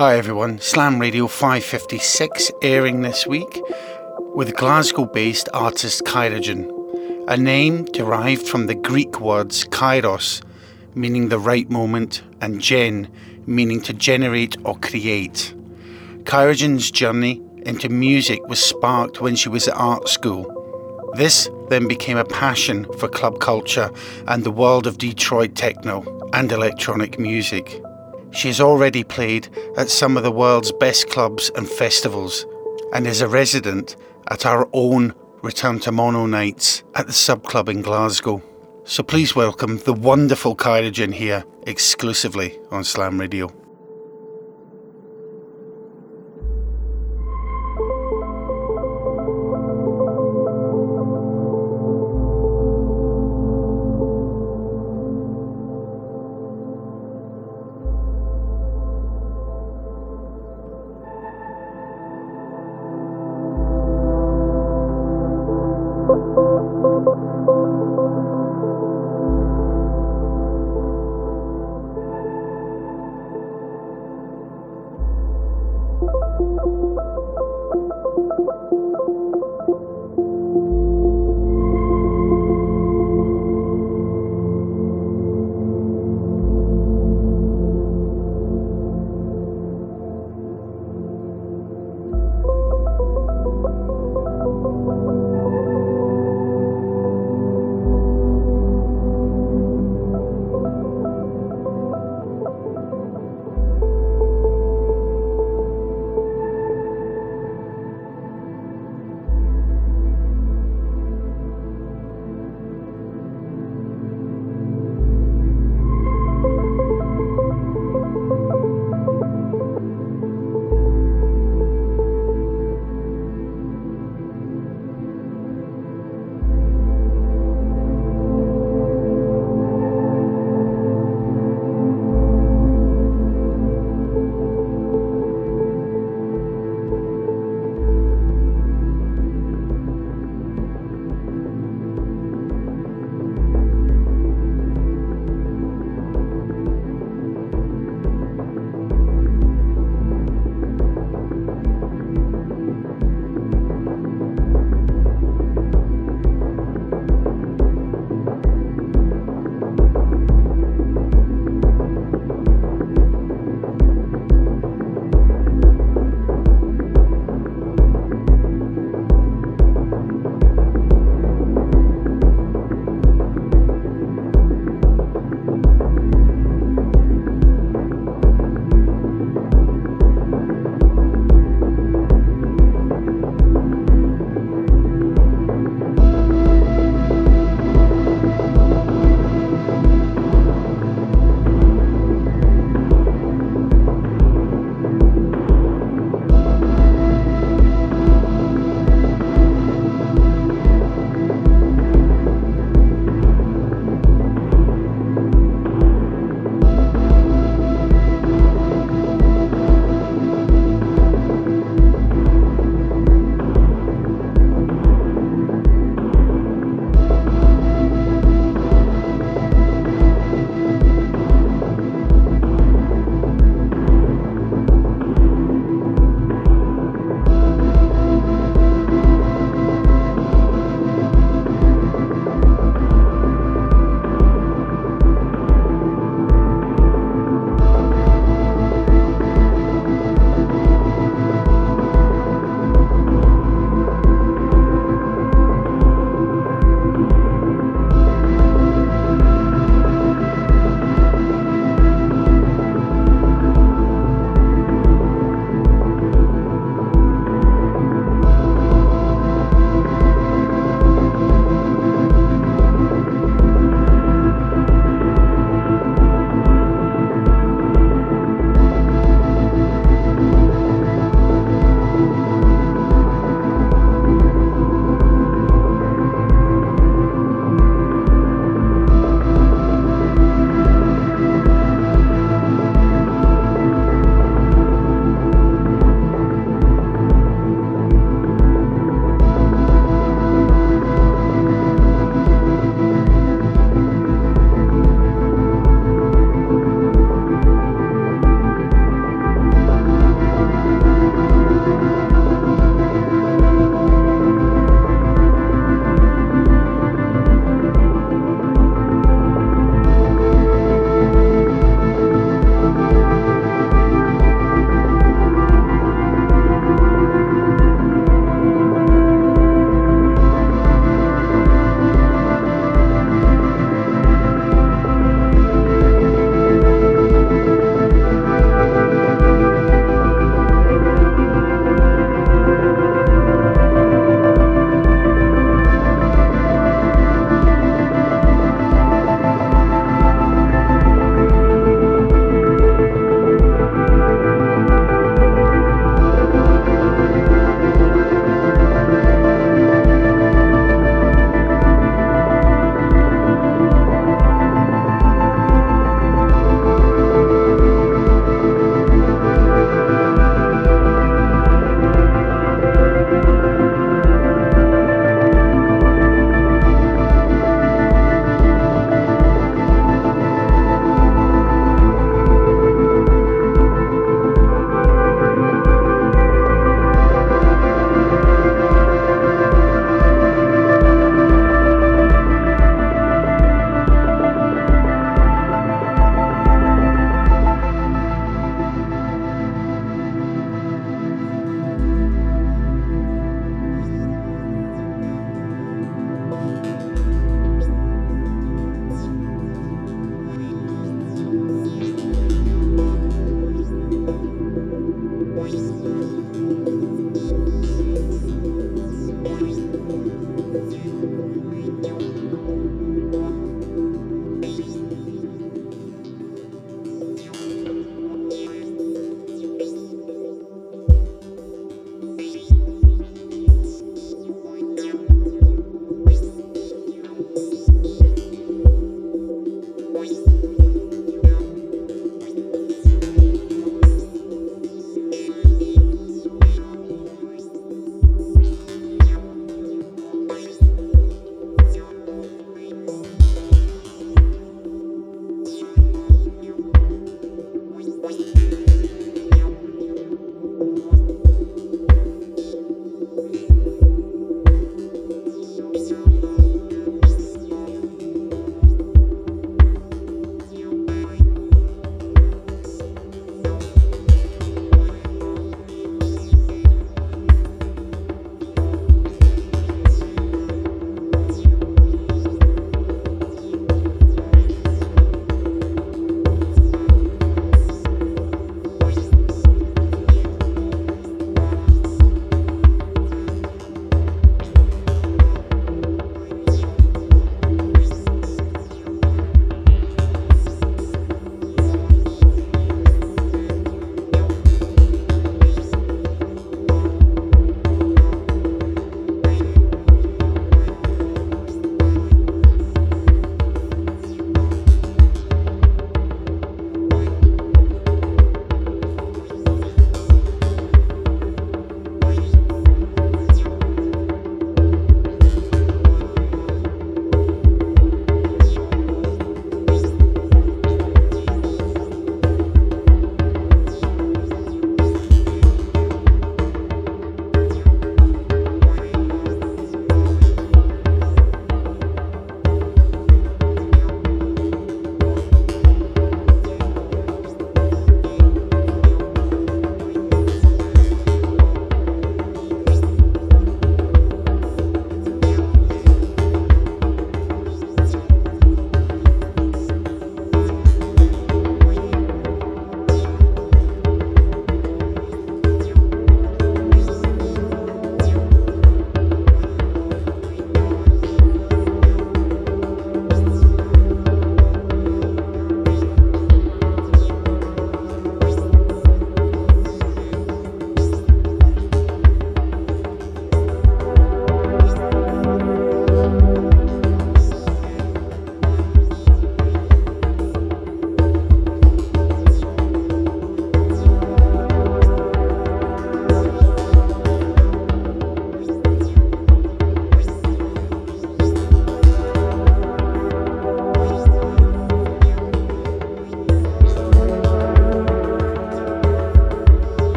Hi everyone, Slam Radio 556 airing this week with Glasgow based artist Kairogen, a name derived from the Greek words kairos, meaning the right moment, and gen, meaning to generate or create. Kairogen's journey into music was sparked when she was at art school. This then became a passion for club culture and the world of Detroit techno and electronic music. She has already played at some of the world's best clubs and festivals and is a resident at our own Return to Mono nights at the Sub Club in Glasgow. So please welcome the wonderful Kairogen here exclusively on Slam Radio.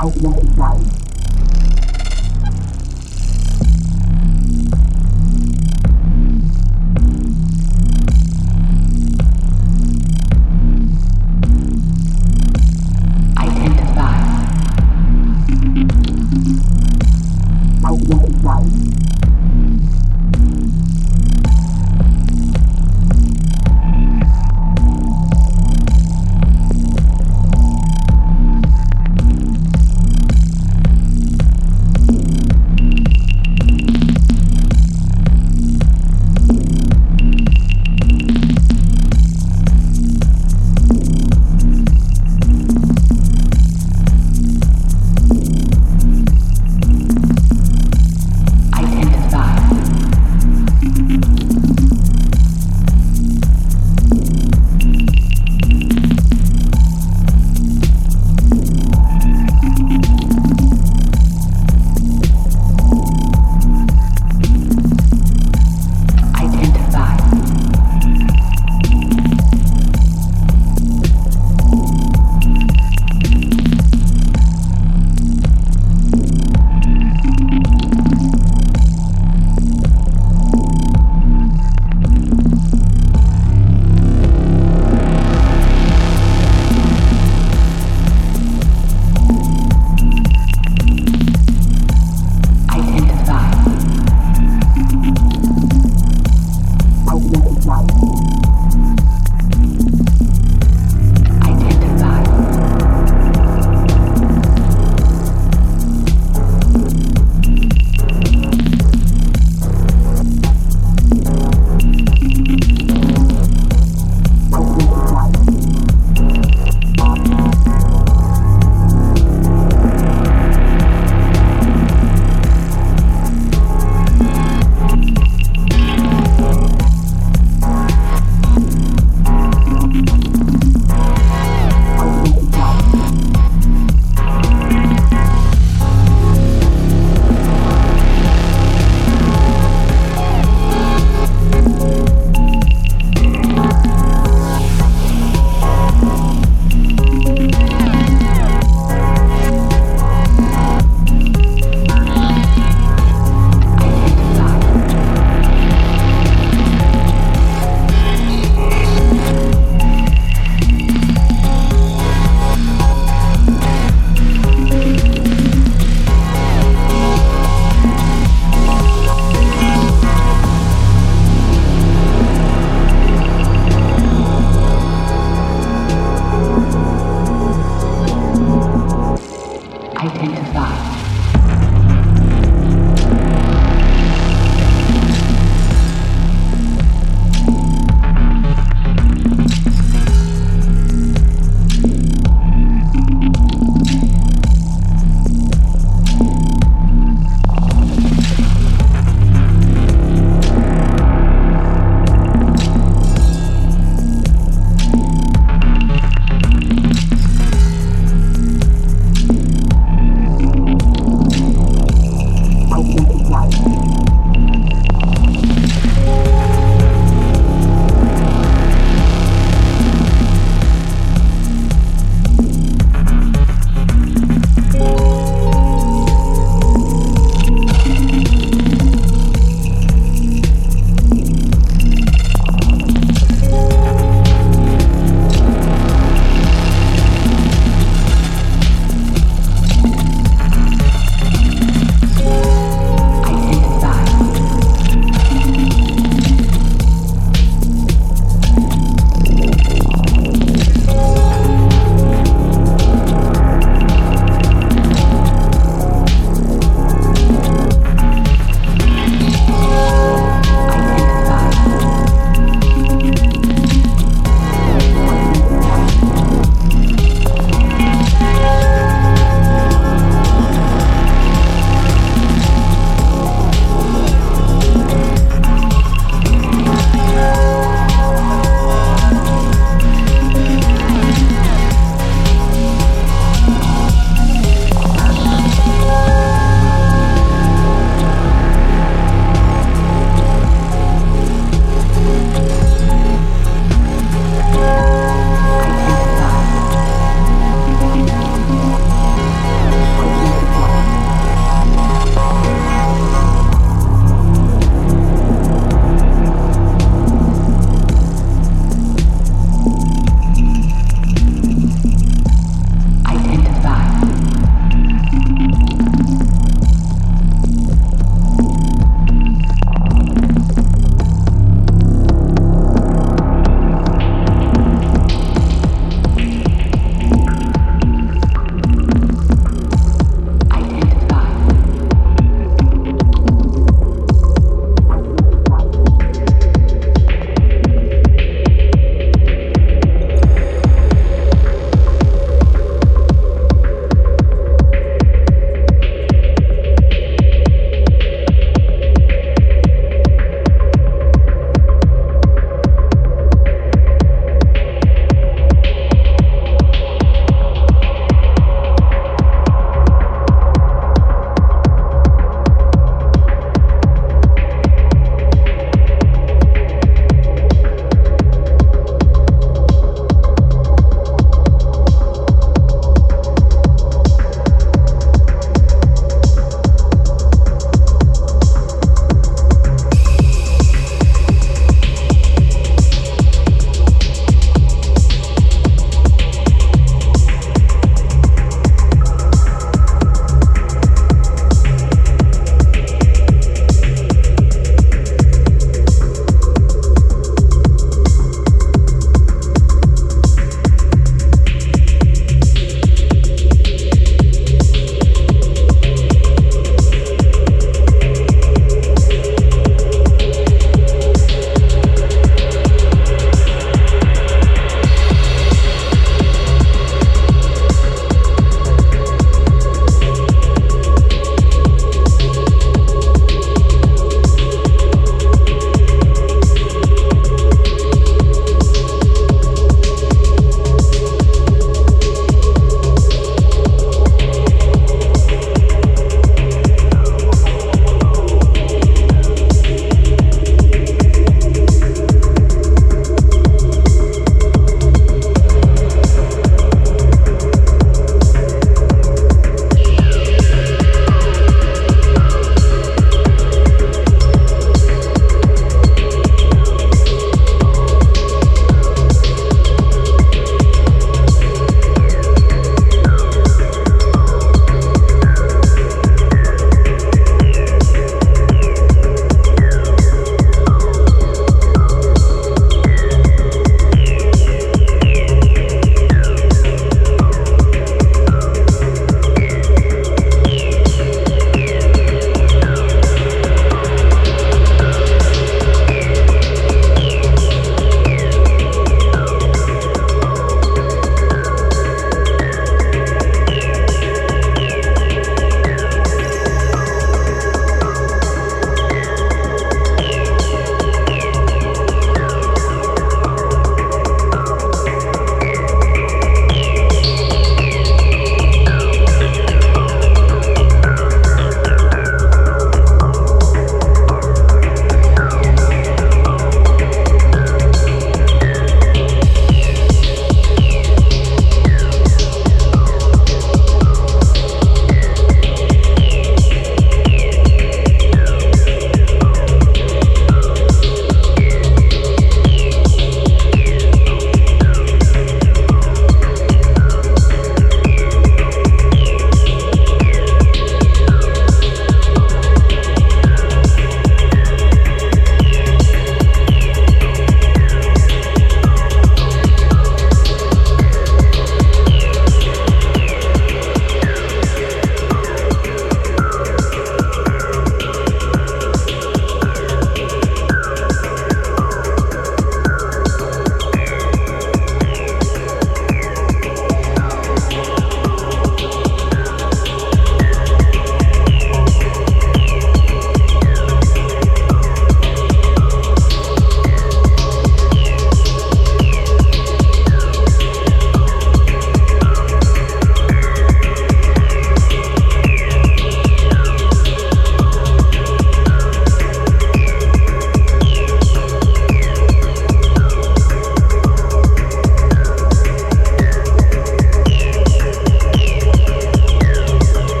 ông dạy dạy.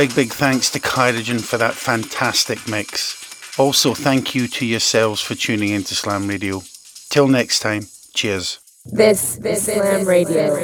Big, big thanks to Kairogen for that fantastic mix. Also, thank you to yourselves for tuning into Slam Radio. Till next time, cheers. This, this is Slam Radio.